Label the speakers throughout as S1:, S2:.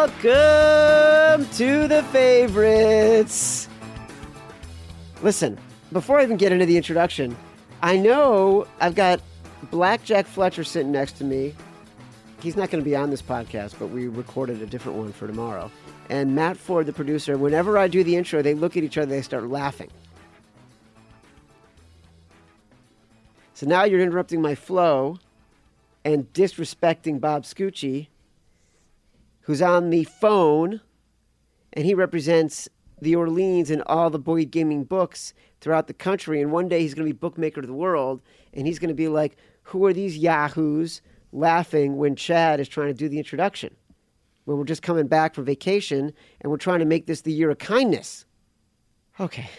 S1: Welcome to the favorites. Listen, before I even get into the introduction, I know I've got Blackjack Fletcher sitting next to me. He's not going to be on this podcast, but we recorded a different one for tomorrow. And Matt Ford, the producer, whenever I do the intro, they look at each other, they start laughing. So now you're interrupting my flow and disrespecting Bob Scucci, who's on the phone, and he represents the Orleans and all the Boyd Gaming books throughout the country. And one day he's going to be bookmaker of the world, and he's going to be like, "Who are these yahoos laughing when Chad is trying to do the introduction? When we're just coming back from vacation and we're trying to make this the year of kindness." Okay.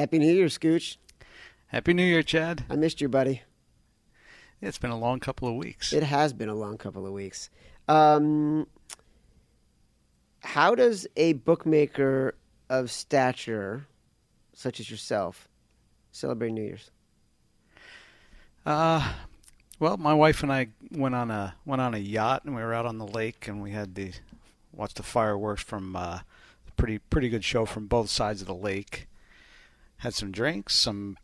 S1: Happy New Year, Scooch.
S2: Happy New Year, Chad.
S1: I missed you, buddy.
S2: It's been a long couple of weeks.
S1: It has been a long couple of weeks. Um, how does a bookmaker of stature, such as yourself, celebrate New Year's?
S2: Uh, well, my wife and I went on a went on a yacht, and we were out on the lake, and we had the watched the fireworks from uh, a pretty pretty good show from both sides of the lake. Had some drinks, some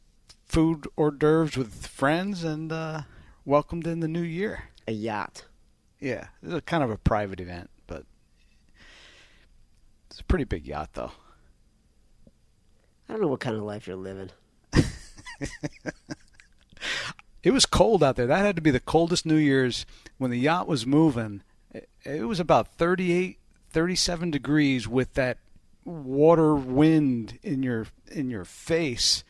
S2: food hors d'oeuvres with friends, and uh, welcomed in the new year.
S1: A yacht.
S2: Yeah, it was a kind of a private event, but it's a pretty big yacht, though.
S1: I don't know what kind of life you're living.
S2: It was cold out there. That had to be the coldest New Year's when the yacht was moving. It, it was about 38, 37 degrees with that water wind in your in your face.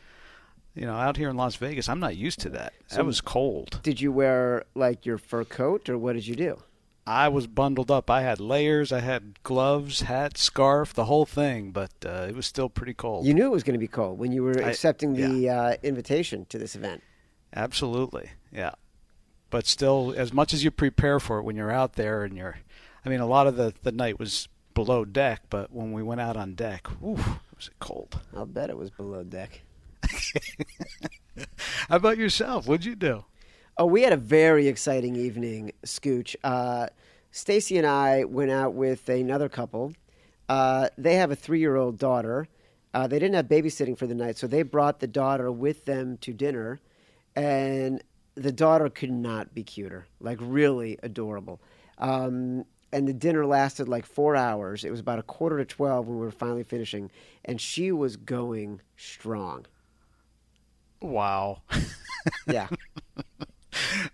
S2: You know, out here in Las Vegas, I'm not used to that.
S1: So-
S2: that was cold.
S1: Did you wear like your fur coat, or what did you do?
S2: I was bundled up. I had layers. I had gloves, hat, scarf, the whole thing. But uh, it was still pretty cold.
S1: You knew it was going to be cold when you were
S2: I-
S1: accepting the uh, invitation to this event.
S2: Absolutely, yeah. But still, as much as you prepare for it when you're out there and you're, I mean, a lot of the the night was below deck, but when we went out on deck, was it cold.
S1: I'll bet it was below deck.
S2: How about yourself? What'd you do?
S1: Oh, we had a very exciting evening, Scooch. Uh, Stacy and I went out with another couple. Uh, they have a three-year-old daughter. Uh, they didn't have babysitting for the night, so they brought the daughter with them to dinner, and the daughter could not be cuter. Like really adorable. Um, and the dinner lasted like four hours. It was about a quarter to twelve when we were finally finishing, and she was going strong.
S2: Wow,
S1: Yeah.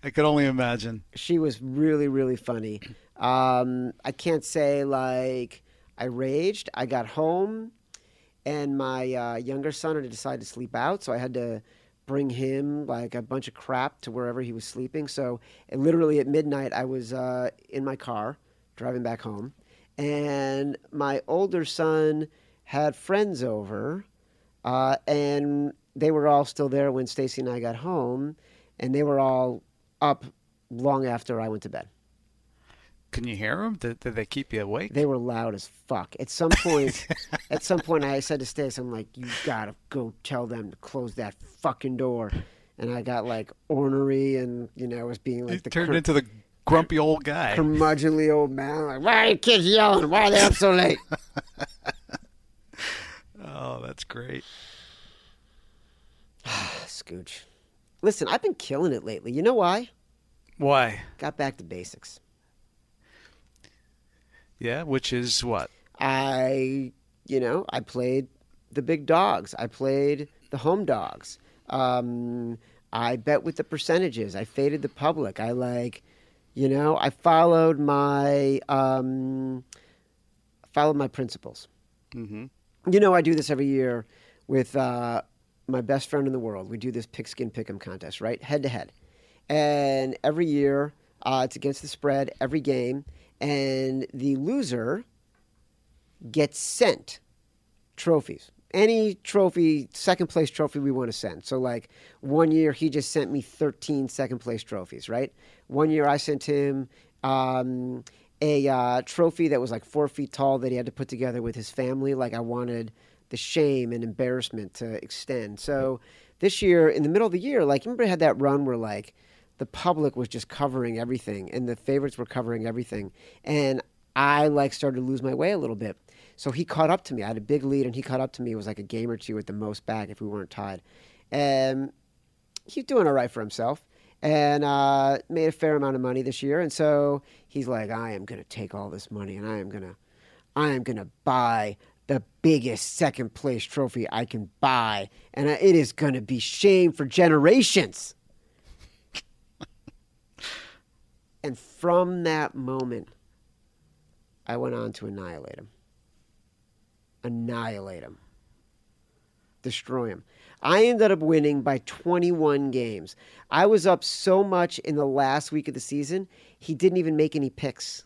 S2: I could only imagine.
S1: she was really really funny um, i can't say like i raged i got home and my uh, younger son had decided to sleep out so i had to bring him like a bunch of crap to wherever he was sleeping so literally at midnight i was uh, in my car driving back home and my older son had friends over uh, and they were all still there when stacy and i got home and they were all up long after I went to bed.
S2: Can you hear them? Did, did they keep you awake?
S1: They were loud as fuck. At some point, at some point, I said to Stace, "I'm like, you gotta go tell them to close that fucking door." And I got like ornery, and you know, I was being like
S2: it
S1: the
S2: turned
S1: cur-
S2: into the grumpy old guy.
S1: curmudgeonly old man. Like, why are you kids yelling? Why are they up so late?
S2: oh, that's great.
S1: Scooch. Listen, I've been killing it lately. You know why?
S2: Why?
S1: Got back to basics.
S2: Yeah, which is what?
S1: I, you know, I played the big dogs. I played the home dogs. Um, I bet with the percentages. I faded the public. I like, you know, I followed my um, followed my principles.
S2: Mm-hmm.
S1: You know, I do this every year with uh, my best friend in the world. We do this pigskin pick'em contest, right, head to head, and every year uh, it's against the spread every game, and the loser gets sent trophies. Any trophy, second place trophy we want to send. So, like one year, he just sent me 13 second place trophies, right? One year, I sent him um, a uh, trophy that was like four feet tall that he had to put together with his family. Like I wanted the shame and embarrassment to extend. So this year, in the middle of the year, like remember, I had that run where like the public was just covering everything and the favorites were covering everything, and I like started to lose my way a little bit. So he caught up to me. I had a big lead, and he caught up to me. It was like a game or two at the most back if we weren't tied. And he's doing all right for himself and uh, made a fair amount of money this year. And so he's like, I am going to take all this money and I am going to, I am going to buy the biggest second place trophy I can buy, and it is going to be shame for generations. and from that moment, I went on to annihilate him. Annihilate him. Destroy him. I ended up winning by 21 games. I was up so much in the last week of the season, he didn't even make any picks.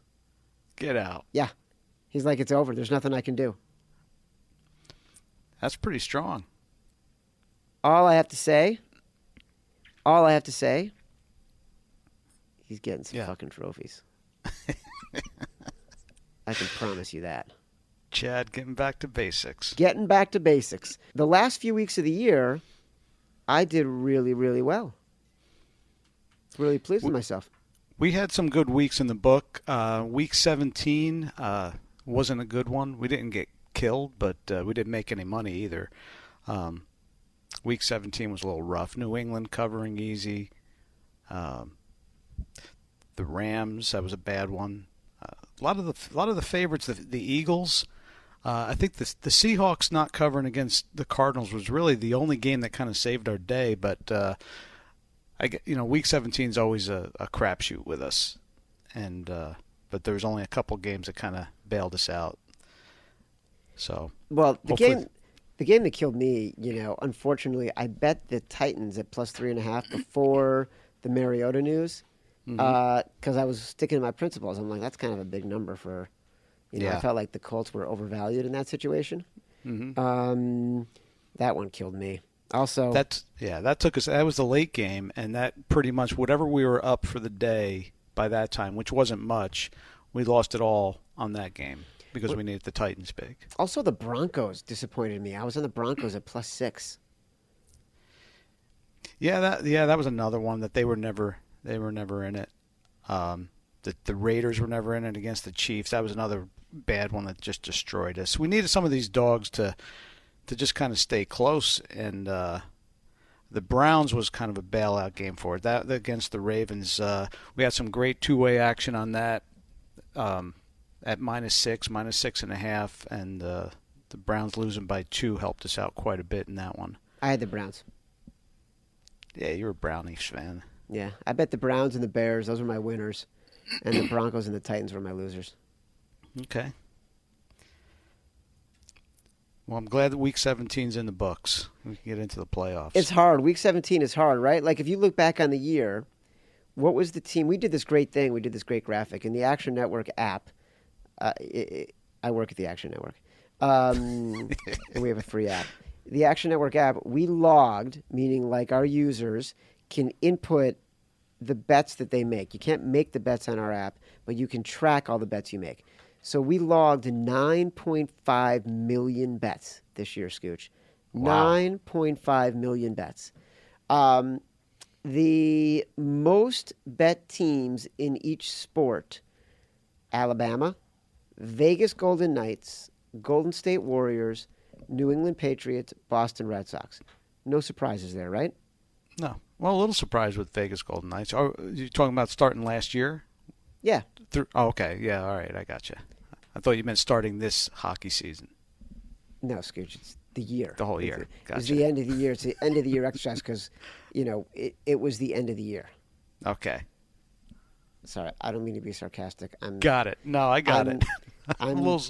S2: Get out.
S1: Yeah. He's like, it's over. There's nothing I can do.
S2: That's pretty strong.
S1: All I have to say, all I have to say, he's getting some
S2: Yeah.
S1: fucking trophies. I can promise you that.
S2: Chad getting back to basics.
S1: Getting back to basics. The last few weeks of the year, I did really, really well. Really pleased with myself.
S2: We had some good weeks in the book. Uh, week 17 uh, wasn't a good one. We didn't get killed, but uh, we didn't make any money either. Um, week 17 was a little rough. New England covering easy. Um, the Rams, that was a bad one. Uh, a lot of the a lot of the favorites, the, the Eagles. Uh, I think the the Seahawks not covering against the Cardinals was really the only game that kind of saved our day. But uh, I you know week 17 is always a, a crapshoot with us, and uh, but there was only a couple games that kind of bailed us out. So
S1: Well, the
S2: Hopefully-
S1: game, the game that killed me, you know, unfortunately, I bet the Titans at plus three and a half before the Mariota news,
S2: Mm-hmm.
S1: because I was sticking to my principles. I'm like, that's kind of a big number for, you know, I felt like the Colts were overvalued in that situation.
S2: mhm.
S1: Um, that one killed me. Also,
S2: that's yeah, that took us. That was the late game, and that pretty much whatever we were up for the day by that time, which wasn't much, we lost it all on that game because we needed the Titans big.
S1: also the Broncos disappointed me. I was on the Broncos at plus six.
S2: Yeah, that yeah, that was another one that they were never they were never in it. Um, the the Raiders were never in it against the Chiefs. That was another bad one that just destroyed us. We needed some of these dogs to to just kind of stay close, and uh, the Browns was kind of a bailout game for it. That against the Ravens, uh, we had some great two way action on that um, at minus six, minus six and a half, and uh, the Browns losing by two helped us out quite a bit in that one.
S1: I had the Browns.
S2: Yeah, you're a Brownies fan.
S1: Yeah, I bet the Browns and the Bears; those were my winners, and the Broncos and the Titans were my losers.
S2: Okay. Well, I'm glad that Week 17's in the books. We can get into the playoffs.
S1: It's hard. Week 17 is hard, right? Like if you look back on the year, what was the team? We did this great thing. We did this great graphic in the Action Network app. Uh, it, it, I work at the Action Network, um, and we have a free app. The Action Network app, we logged, meaning like our users can input the bets that they make. You can't make the bets on our app, but you can track all the bets you make. So we logged 9.5 million bets this year, Scooch.
S2: Wow.
S1: 9.5 million bets. Um, the most bet teams in each sport Alabama, Vegas Golden Knights, Golden State Warriors, New England Patriots, Boston Red Sox. No surprises there, right?
S2: no. Well, a little surprised with Vegas Golden Knights. Are you talking about starting last year?
S1: Yeah.
S2: Through, oh, okay. Yeah, all right. I got you. I thought you meant starting this hockey season.
S1: No, Scooch, it's the year.
S2: The whole year.
S1: It's
S2: Gotcha.
S1: the end of the year. It's the end of the year exercise because, you know, it, it was the end of the year.
S2: Okay.
S1: Sorry, I don't mean to be sarcastic. I'm
S2: Got it. No, I got
S1: I'm-
S2: it.
S1: I'm-
S2: little,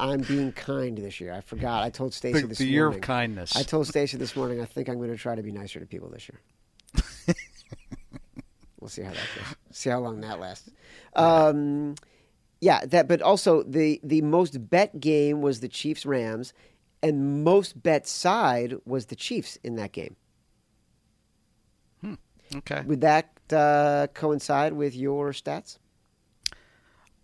S1: I'm being kind this year. I forgot. I told Stacy this
S2: the year
S1: morning.
S2: of kindness.
S1: I told Stacy this morning. I think I'm going to try to be nicer to people this year. we'll see how that goes. See how long that lasts. Um, yeah, that. But also the the most bet game was the Chiefs Rams, and most bet side was the Chiefs in that game.
S2: okay.
S1: Would that uh, coincide with your stats?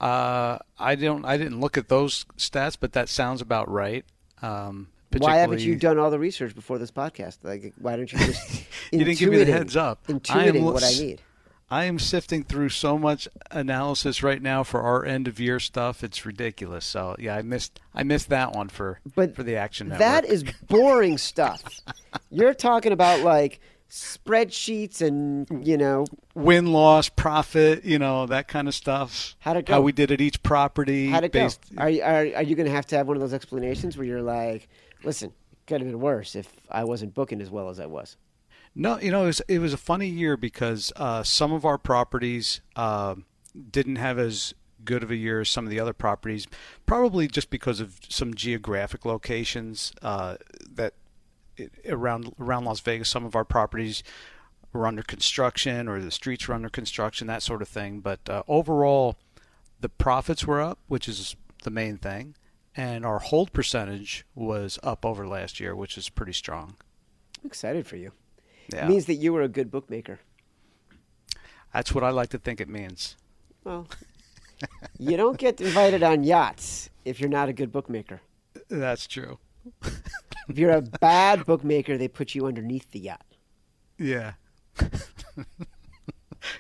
S2: Uh, I don't. I didn't look at those stats, but that sounds about right. Um,
S1: Why haven't you done all the research before this podcast? Like, why don't you just
S2: You didn't give me the heads up. I am
S1: Intuiting what I need.
S2: I am sifting through so much analysis right now for our end of year stuff. It's ridiculous. So yeah, I missed. I missed that one for
S1: But
S2: for the action network.
S1: That is boring stuff. You're talking about like spreadsheets and you know
S2: win loss profit. You know that kind of stuff.
S1: How'd it
S2: How we did at each property.
S1: how'd it
S2: based,
S1: go? Are you, are, are you going to have to have one of those explanations where you're like, listen, could have been worse if I wasn't booking as well as I was.
S2: No, you know, it was, it was a funny year because uh, some of our properties uh, didn't have as good of a year as some of the other properties, probably just because of some geographic locations uh, that it, around around Las Vegas. Some of our properties were under construction, or the streets were under construction, that sort of thing. But uh, overall, the profits were up, which is the main thing, and our hold percentage was up over last year, which is pretty strong.
S1: I'm excited for you.
S2: Yeah.
S1: It means that you were a good bookmaker.
S2: That's what I like to think it means.
S1: Well, you don't get invited on yachts if you're not a good bookmaker.
S2: That's true.
S1: If you're a bad bookmaker, they put you underneath the yacht.
S2: Yeah.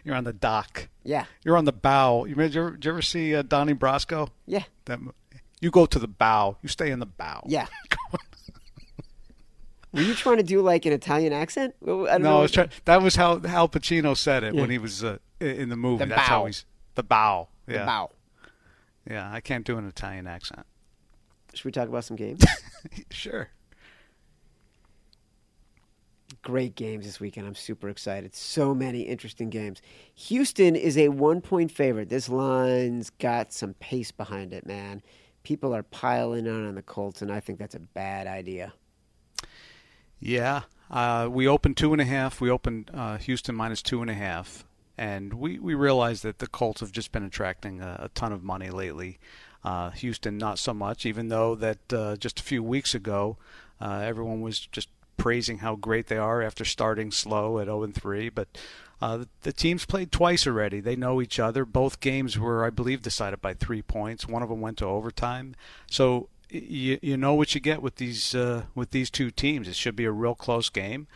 S2: You're on the dock.
S1: Yeah,
S2: You're on the bow. You did you ever, did you ever see uh, Donnie Brasco?
S1: yeah,
S2: That you go to the bow. You stay in the bow.
S1: yeah. Were you trying to do like an Italian accent? I don't
S2: no,
S1: know.
S2: I was trying, that was how Al Pacino said it
S1: Yeah.
S2: when he was uh, in the movie.
S1: The
S2: That's how he's the bow.
S1: The
S2: Yeah.
S1: bow.
S2: Yeah, I can't do an Italian accent.
S1: Should we talk about some games?
S2: sure.
S1: Great games this weekend. I'm super excited. So many interesting games. Houston is a one point favorite. This line's got some pace behind it, man. People are piling on on the Colts, and I think that's a bad idea.
S2: Yeah, uh, we opened two and a half. We opened uh, Houston minus two and a half, and we we realized that the Colts have just been attracting a, a ton of money lately. Uh, Houston not so much, even though that uh, just a few weeks ago, uh, everyone was just praising how great they are after starting slow at 0 and 3. But uh, the, the teams played twice already. They know each other. Both games were, I believe, decided by three points. One of them went to overtime. So you you know what you get with these uh, with these two teams. It should be a real close game.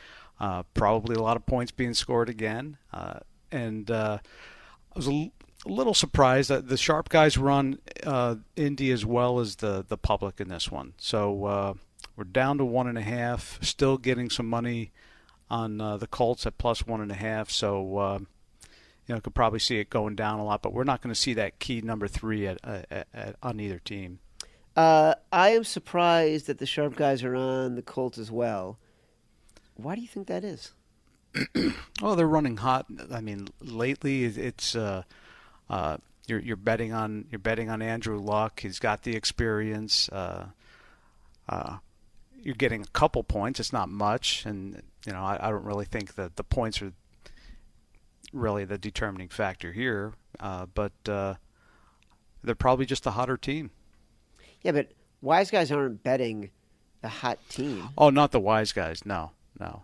S2: Uh, probably a lot of points being scored again. Uh, and uh, I was a, l- a little surprised that the sharp guys on uh, Indy as well as the the public in this one. So uh, we're down to one and a half. Still getting some money on the Colts at plus one and a half. So. You know, could probably see it going down a lot, but we're not going to see that key number three at, at, at on either team.
S1: Uh, I am surprised that the sharp guys are on the Colts as well. Why do you think that is?
S2: Well, they're running hot. I mean, lately it's uh, uh, you're you're betting on you're betting on Andrew Luck. He's got the experience. Uh, uh, you're getting a couple points. It's not much, and you know I, I don't really think that the points are really the determining factor here. Uh, but uh, they're probably just a hotter team.
S1: Yeah, but wise guys aren't betting the hot team.
S2: Oh, not the wise guys. No, no,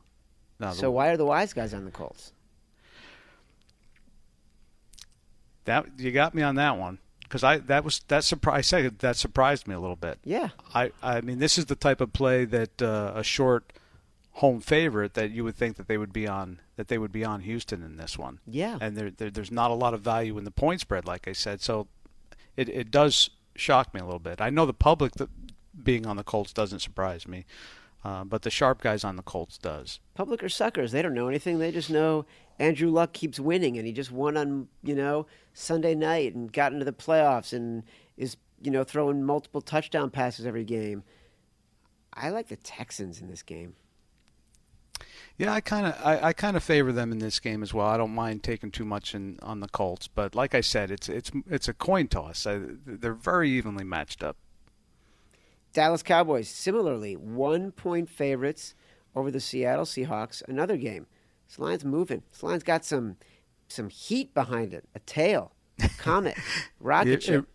S2: no.
S1: So why are the wise guys on the Colts?
S2: that you got me on that one because I that was that surprise. I said that surprised me a little bit.
S1: Yeah.
S2: I I mean this is the type of play that uh, a short home favorite that you would think that they would be on that they would be on Houston in this one.
S1: Yeah.
S2: And there, there there's not a lot of value in the point spread, like I said. So it it does shock me a little bit. I know the public that being on the Colts doesn't surprise me, uh, but the sharp guys on the Colts does.
S1: Public are suckers. They don't know anything. They just know Andrew Luck keeps winning, and he just won on you know Sunday night and got into the playoffs and is you know throwing multiple touchdown passes every game. I like the Texans in this game.
S2: Yeah, I kind of I, I kind of favor them in this game as well. I don't mind taking too much in, on the Colts, but like I said, it's it's it's a coin toss. I, they're very evenly matched up.
S1: Dallas Cowboys similarly one point favorites over the Seattle Seahawks. Another game. This line's moving. This line's got some some heat behind it. A tail, a comet, rocket
S2: It-
S1: ship.
S2: it-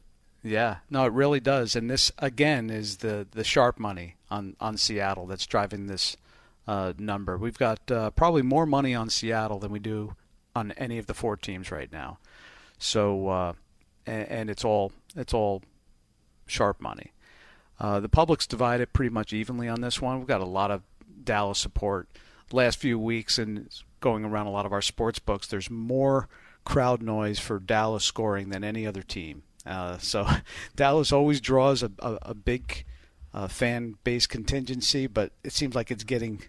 S2: yeah, no, it really does. And this again is the the sharp money on on Seattle that's driving this uh, number. We've got uh, probably more money on Seattle than we do on any of the four teams right now. So uh, and, and it's all it's all sharp money. Uh, the public's divided pretty much evenly on this one. We've got a lot of Dallas support. Last few weeks and going around a lot of our sports books, there's more crowd noise for Dallas scoring than any other team. Uh, so Dallas always draws a, a, a big uh, fan base contingency, but it seems like it's getting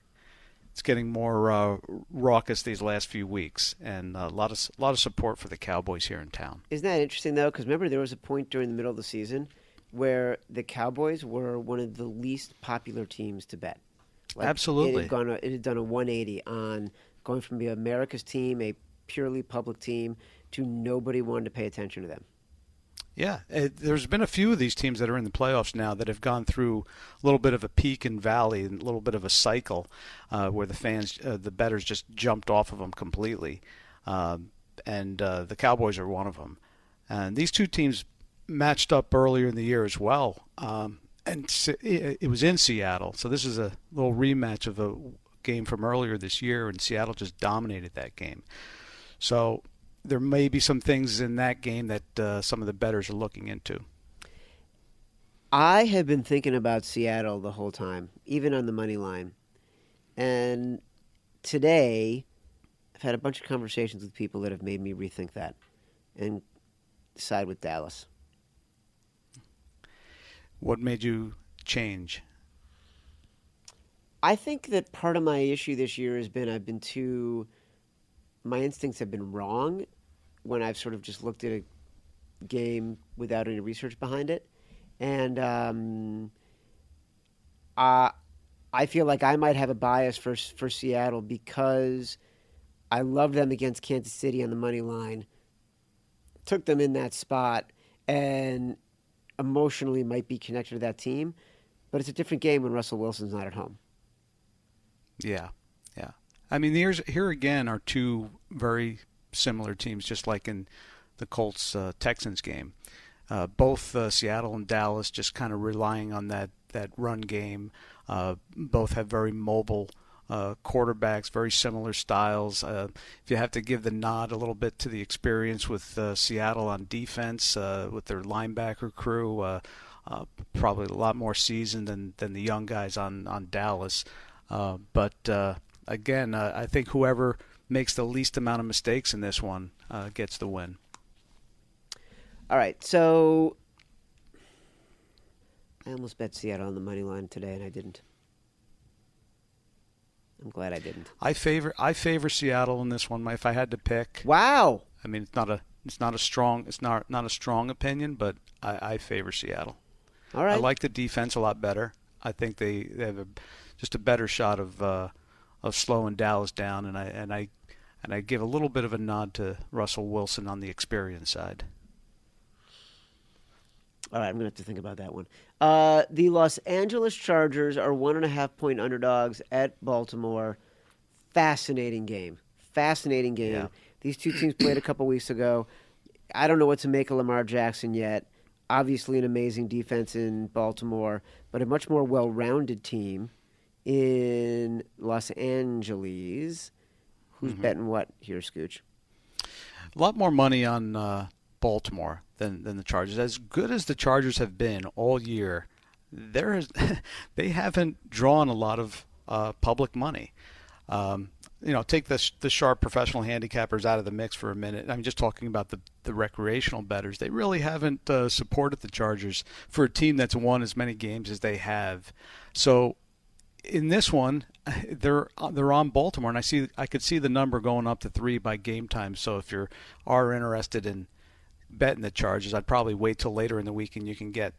S2: it's getting more uh, raucous these last few weeks, and a lot of a lot of support for the Cowboys here in town.
S1: Isn't that interesting though? Because remember, there was a point during the middle of the season where the Cowboys were one of the least popular teams to bet.
S2: Like Absolutely,
S1: it had, gone, it had done a 180 on going from being America's team, a purely public team, to nobody wanted to pay attention to them.
S2: Yeah, it, there's been a few of these teams that are in the playoffs now that have gone through a little bit of a peak and valley, and a little bit of a cycle, uh, where the fans, uh, the betters, just jumped off of them completely, um, and uh, the Cowboys are one of them. And these two teams matched up earlier in the year as well, um, and it was in Seattle. So this is a little rematch of a game from earlier this year, and Seattle just dominated that game. So there may be some things in that game that uh, some of the betters are looking into.
S1: I have been thinking about Seattle the whole time, even on the money line. And today, I've had a bunch of conversations with people that have made me rethink that and side with Dallas.
S2: What made you change?
S1: I think that part of my issue this year has been I've been too my instincts have been wrong when I've sort of just looked at a game without any research behind it, and um, uh, I feel like I might have a bias for for Seattle because I love them against Kansas City on the money line, took them in that spot, and emotionally might be connected to that team, but it's a different game when Russell Wilson's not at home.
S2: Yeah, yeah. I mean, here's here again are two very similar teams, just like in the Colts uh, Texans game. Uh, both uh, Seattle and Dallas just kind of relying on that that run game. Uh, both have very mobile uh, quarterbacks, very similar styles. Uh, if you have to give the nod a little bit to the experience with Seattle on defense, with their linebacker crew, probably a lot more seasoned than than the young guys on on Dallas. but again, I think whoever makes the least amount of mistakes in this one uh, gets the win.
S1: All right, so I almost bet Seattle on the money line today, and I didn't. I'm glad I didn't.
S2: I favor I favor Seattle in this one. If I had to pick,
S1: wow.
S2: I mean, it's not a it's not a strong it's not not a strong opinion, but I, I favor Seattle.
S1: All right. I
S2: like the defense a lot better. I think they, they have a, just a better shot of uh, of slowing Dallas down, and I and I and I give a little bit of a nod to Russell Wilson on the experience side.
S1: All right, I'm gonna have to think about that one. Uh, the Los Angeles Chargers are one and a half point underdogs at Baltimore. Fascinating game. Fascinating game. Yeah. These two teams played a couple weeks ago. I don't know what to make of Lamar Jackson yet. Obviously, an amazing defense in Baltimore, but a much more well-rounded team in Los Angeles. Who's mm-hmm. betting what here, Scooch?
S2: A lot more money on uh, Baltimore than than the Chargers. As good as the Chargers have been all year, there is they haven't drawn a lot of uh, public money. Um, you know, take the the sharp professional handicappers out of the mix for a minute. I'm just talking about the the recreational betters. They really haven't uh, supported the Chargers for a team that's won as many games as they have. So in this one, they're they're on Baltimore, and I see I could see the number going up to three by game time. So if you are interested in betting the Chargers, I'd probably wait till later in the week, and you can get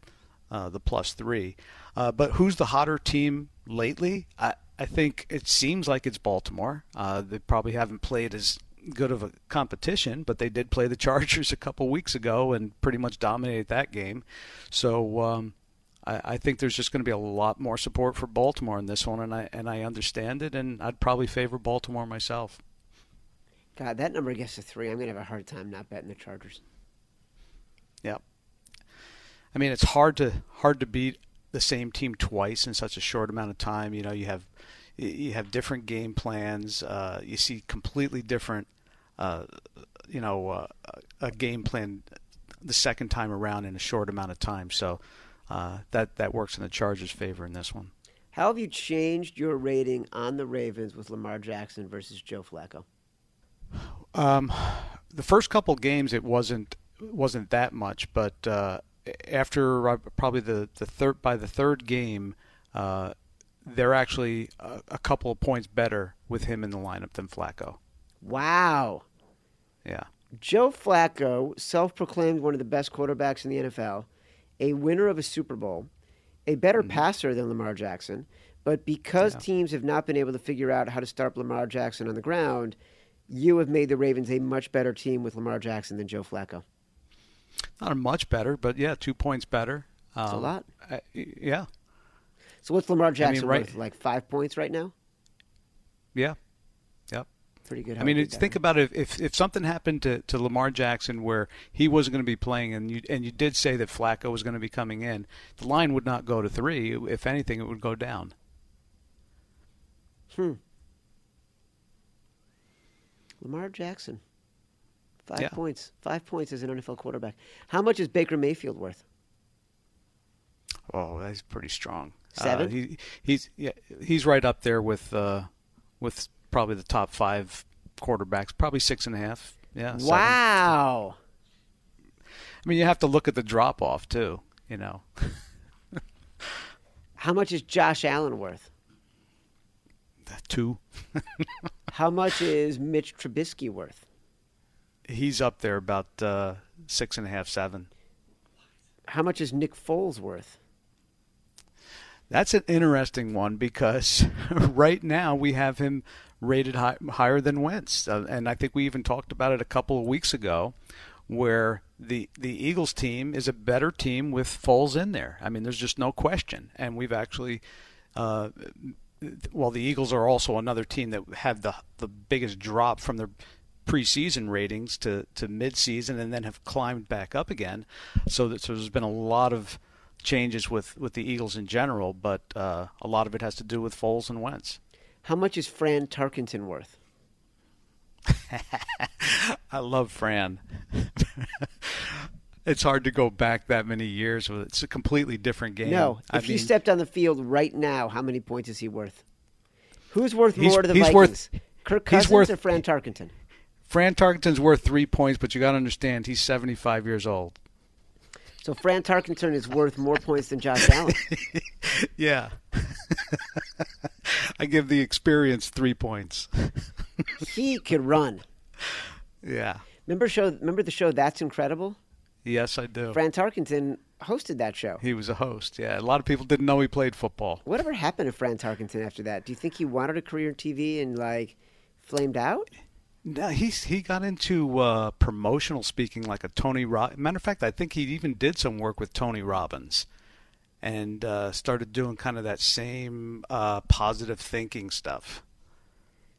S2: uh, the plus three. Uh, but who's the hotter team lately? I I think it seems like it's Baltimore. Uh, they probably haven't played as good of a competition, but they did play the Chargers a couple weeks ago and pretty much dominated that game. So. Um, I, I think there's just going to be a lot more support for Baltimore in this one, and I and I understand it, and I'd probably favor Baltimore myself.
S1: God, that number gets to three. I'm going to have a hard time not betting the Chargers.
S2: Yeah. I mean, it's hard to hard to beat the same team twice in such a short amount of time. You know, you have you have different game plans. Uh, you see completely different, uh, you know, uh, a game plan the second time around in a short amount of time. So uh, that that works in the Chargers' favor in this one.
S1: How have you changed your rating on the Ravens with Lamar Jackson versus Joe Flacco?
S2: Um, the first couple games it wasn't wasn't that much, but uh, after probably the, the third by the third game, uh, they're actually a, a, couple of points better with him in the lineup than Flacco.
S1: Wow.
S2: Yeah.
S1: Joe Flacco, self-proclaimed one of the best quarterbacks in the NFL, a winner of a Super Bowl, a better mm-hmm. passer than Lamar Jackson, but because yeah. teams have not been able to figure out how to stop Lamar Jackson on the ground, you have made the Ravens a much better team with Lamar Jackson than Joe Flacco.
S2: Not a much better, but yeah, two points better.
S1: That's um, a lot.
S2: I, yeah.
S1: So what's Lamar Jackson I mean, right, worth? Like five points right now?
S2: Yeah.
S1: Pretty good.
S2: I mean, think about it. If if something happened to, to Lamar Jackson where he wasn't going to be playing, and you and you did say that Flacco was going to be coming in, the line would not go to three. If anything, it would go down.
S1: Hmm. Lamar Jackson. Five yeah. points. Five points as an NFL quarterback. How much is Baker Mayfield worth?
S2: Oh, that's pretty strong.
S1: Seven.
S2: Uh, he, he's yeah, he's right up there with uh, with probably the top five quarterbacks. Probably six and a half. Yeah.
S1: Wow.
S2: Seven. I mean, you have to look at the drop off too. You know.
S1: How much is Josh Allen worth?
S2: Two.
S1: How much is Mitch Trubisky worth?
S2: He's up there about uh, six and a half, seven.
S1: How much is Nick Foles worth?
S2: That's an interesting one because right now we have him rated high, higher than Wentz, uh, and I think we even talked about it a couple of weeks ago, where the the Eagles team is a better team with Foles in there. I mean, there's just no question, and we've actually. Uh, well, the Eagles are also another team that had the the biggest drop from their preseason ratings to, to midseason and then have climbed back up again. So, that, so there's been a lot of changes with, with the Eagles in general, but uh, a lot of it has to do with Foles and Wentz.
S1: How much is Fran Tarkenton worth?
S2: I love Fran. it's hard to go back that many years. It's a completely different game.
S1: No, if I he mean, stepped on the field right now, how many points is he worth? Who's worth more to the Vikings? Worth, Kirk Cousins worth, or Fran Tarkenton?
S2: Fran Tarkenton's worth three points, but you got to understand he's 75 years old.
S1: So Fran Tarkenton is worth more points than Josh Allen.
S2: yeah. I give the experience three points.
S1: he could run.
S2: Yeah.
S1: Remember show? Remember the show That's Incredible?
S2: Yes, I do.
S1: Fran Tarkenton hosted that show.
S2: He was a host. Yeah, a lot of people didn't know he played football.
S1: Whatever happened to Fran Tarkenton after that? Do you think he wanted a career in TV and like flamed out?
S2: No, he's he got into uh, promotional speaking like a Tony. Ro- Matter of fact, I think he even did some work with Tony Robbins, and uh, started doing kind of that same uh, positive thinking stuff.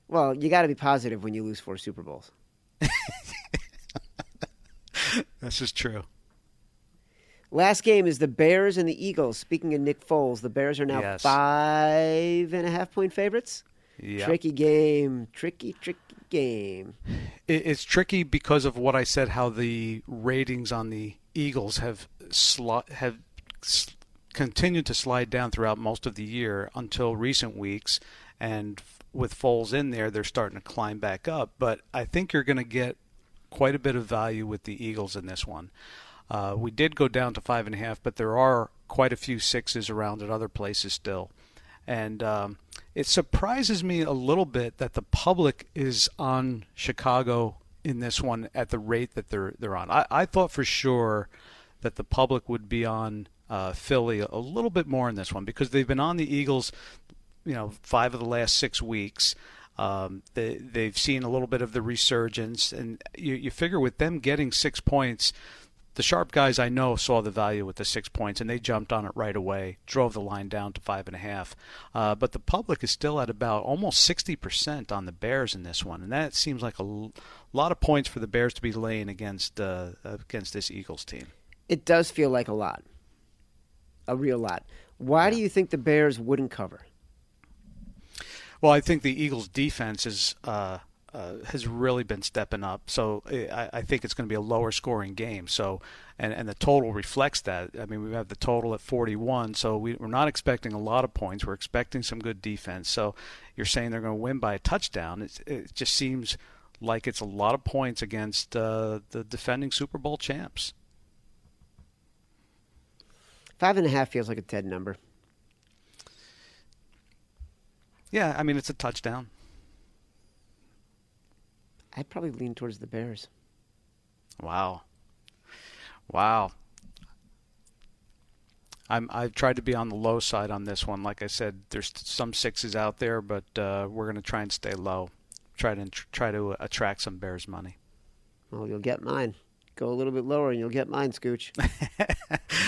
S1: Well, you got to be positive when you lose four Super Bowls.
S2: this is true.
S1: Last game is the Bears and the Eagles. Speaking of Nick Foles, the Bears are now yes. five and a half point favorites. Yep. Tricky game. Tricky, tricky game.
S2: It's tricky because of what I said. How the ratings on the Eagles have sli- have continued to slide down throughout most of the year until recent weeks, and with Foles in there, they're starting to climb back up. But I think you're going to get quite a bit of value with the Eagles in this one. Uh, we did go down to five and a half, but there are quite a few sixes around at other places still. And um, it surprises me a little bit that the public is on Chicago in this one at the rate that they're they're on. I, I thought for sure that the public would be on uh, Philly a little bit more in this one because they've been on the Eagles, you know, five of the last six weeks. Um, they, they've seen a little bit of the resurgence, and you, you figure with them getting six points, the sharp guys I know saw the value with the six points and they jumped on it right away, drove the line down to five and a half. Uh, but the public is still at about almost 60% on the Bears in this one, and that seems like a l- lot of points for the Bears to be laying against uh, against this Eagles team.
S1: It does feel like a lot, a real lot. Why yeah. do you think the Bears wouldn't cover?
S2: Well, I think the Eagles' defense is uh, uh, has really been stepping up. So I, I think it's going to be a lower scoring game. So and and the total reflects that. I mean, we have the total at 41, so we, we're not expecting a lot of points. We're expecting some good defense. So you're saying they're going to win by a touchdown. It's, it just seems like it's a lot of points against uh, the defending Super Bowl champs.
S1: Five and a half feels like a Ted number.
S2: Yeah, I mean it's a touchdown.
S1: I'd probably lean towards the Bears.
S2: Wow. Wow. I'm I've tried to be on the low side on this one. Like I said, there's some sixes out there, but uh, we're going to try and stay low. Try to try to attract some Bears money.
S1: Well, you'll get mine. Go a little bit lower, and you'll get mine, Scooch.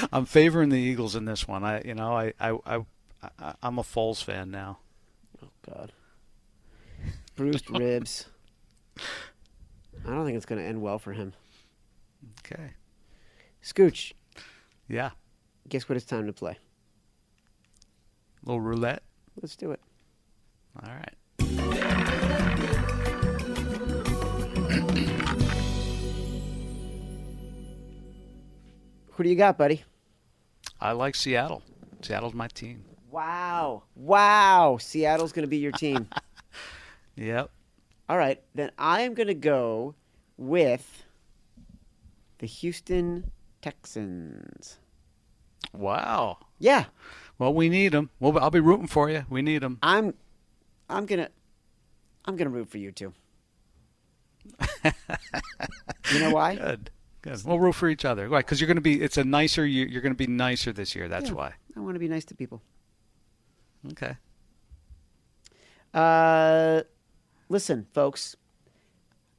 S2: I'm favoring the Eagles in this one. I, you know, I, I, I, I'm a Foles fan now.
S1: Oh God. Bruised ribs. I don't think it's going to end well for him.
S2: Okay.
S1: Scooch.
S2: Yeah.
S1: Guess what it's time to play?
S2: little roulette.
S1: Let's do it.
S2: All right.
S1: Who do you got, buddy?
S2: I like Seattle. Seattle's my team.
S1: Wow. Wow. Seattle's going to be your team.
S2: Yep.
S1: All right. Then I am going to go with the Houston Texans.
S2: Wow.
S1: Yeah.
S2: Well, we need them. Well, I'll be rooting for you. We need them.
S1: I'm I'm going to I'm going to root for you too. you know why?
S2: Good. Good. We'll root for each other. Why? Because you're going to be. It's a nicer. You're going to be nicer this year. That's
S1: Yeah.
S2: why.
S1: I want to be nice to people.
S2: Okay.
S1: Uh, listen, folks,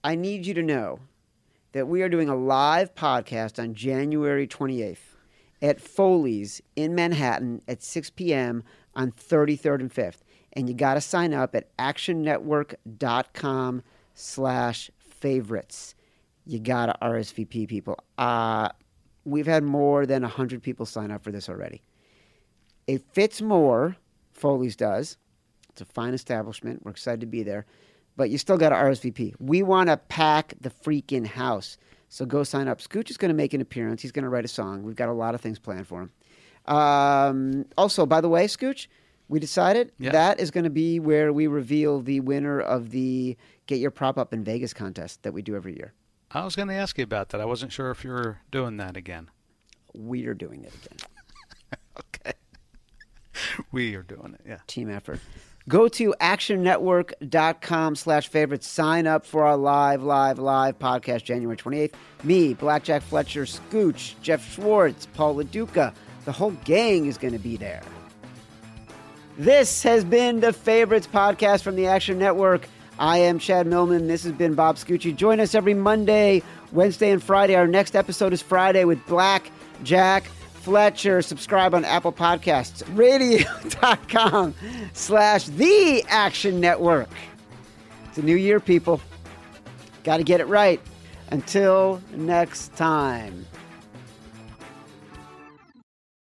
S1: I need you to know that we are doing a live podcast on January 28th at Foley's in Manhattan at 6 p.m. on 33rd and 5th. And you got to sign up at actionnetwork.com slash favorites. You got to RSVP people. Uh, we've had more than 100 people sign up for this already. It fits more, Foley's does. It's a fine establishment. We're excited to be there. But you still got to RSVP. We want to pack the freaking house. So go sign up. Scooch is going to make an appearance. He's going to write a song. We've got a lot of things planned for him. Um, also, by the way, Scooch, we decided
S2: Yeah.
S1: that is going to be where we reveal the winner of the Get Your Prop Up in Vegas contest that we do every year.
S2: I was going to ask you about that. I wasn't sure if you were doing that again.
S1: We are doing it again.
S2: Okay. we are doing it. Yeah.
S1: team effort. Go to actionnetwork.com slash favorites. Sign up for our live, live, live podcast January 28th. Me, Blackjack Fletcher, Scooch, Jeff Schwartz, Paul Lo Duca. The whole gang is going to be there. This has been the Favorites podcast from the Action Network. I am Chad Millman. This has been Bob Scucci. Join us every Monday, Wednesday, and Friday. Our next episode is Friday with Black Jack Fletcher. Subscribe on Apple Podcasts, radio.com slash the Action Network. It's a new year, people. Got to get it right. Until next time.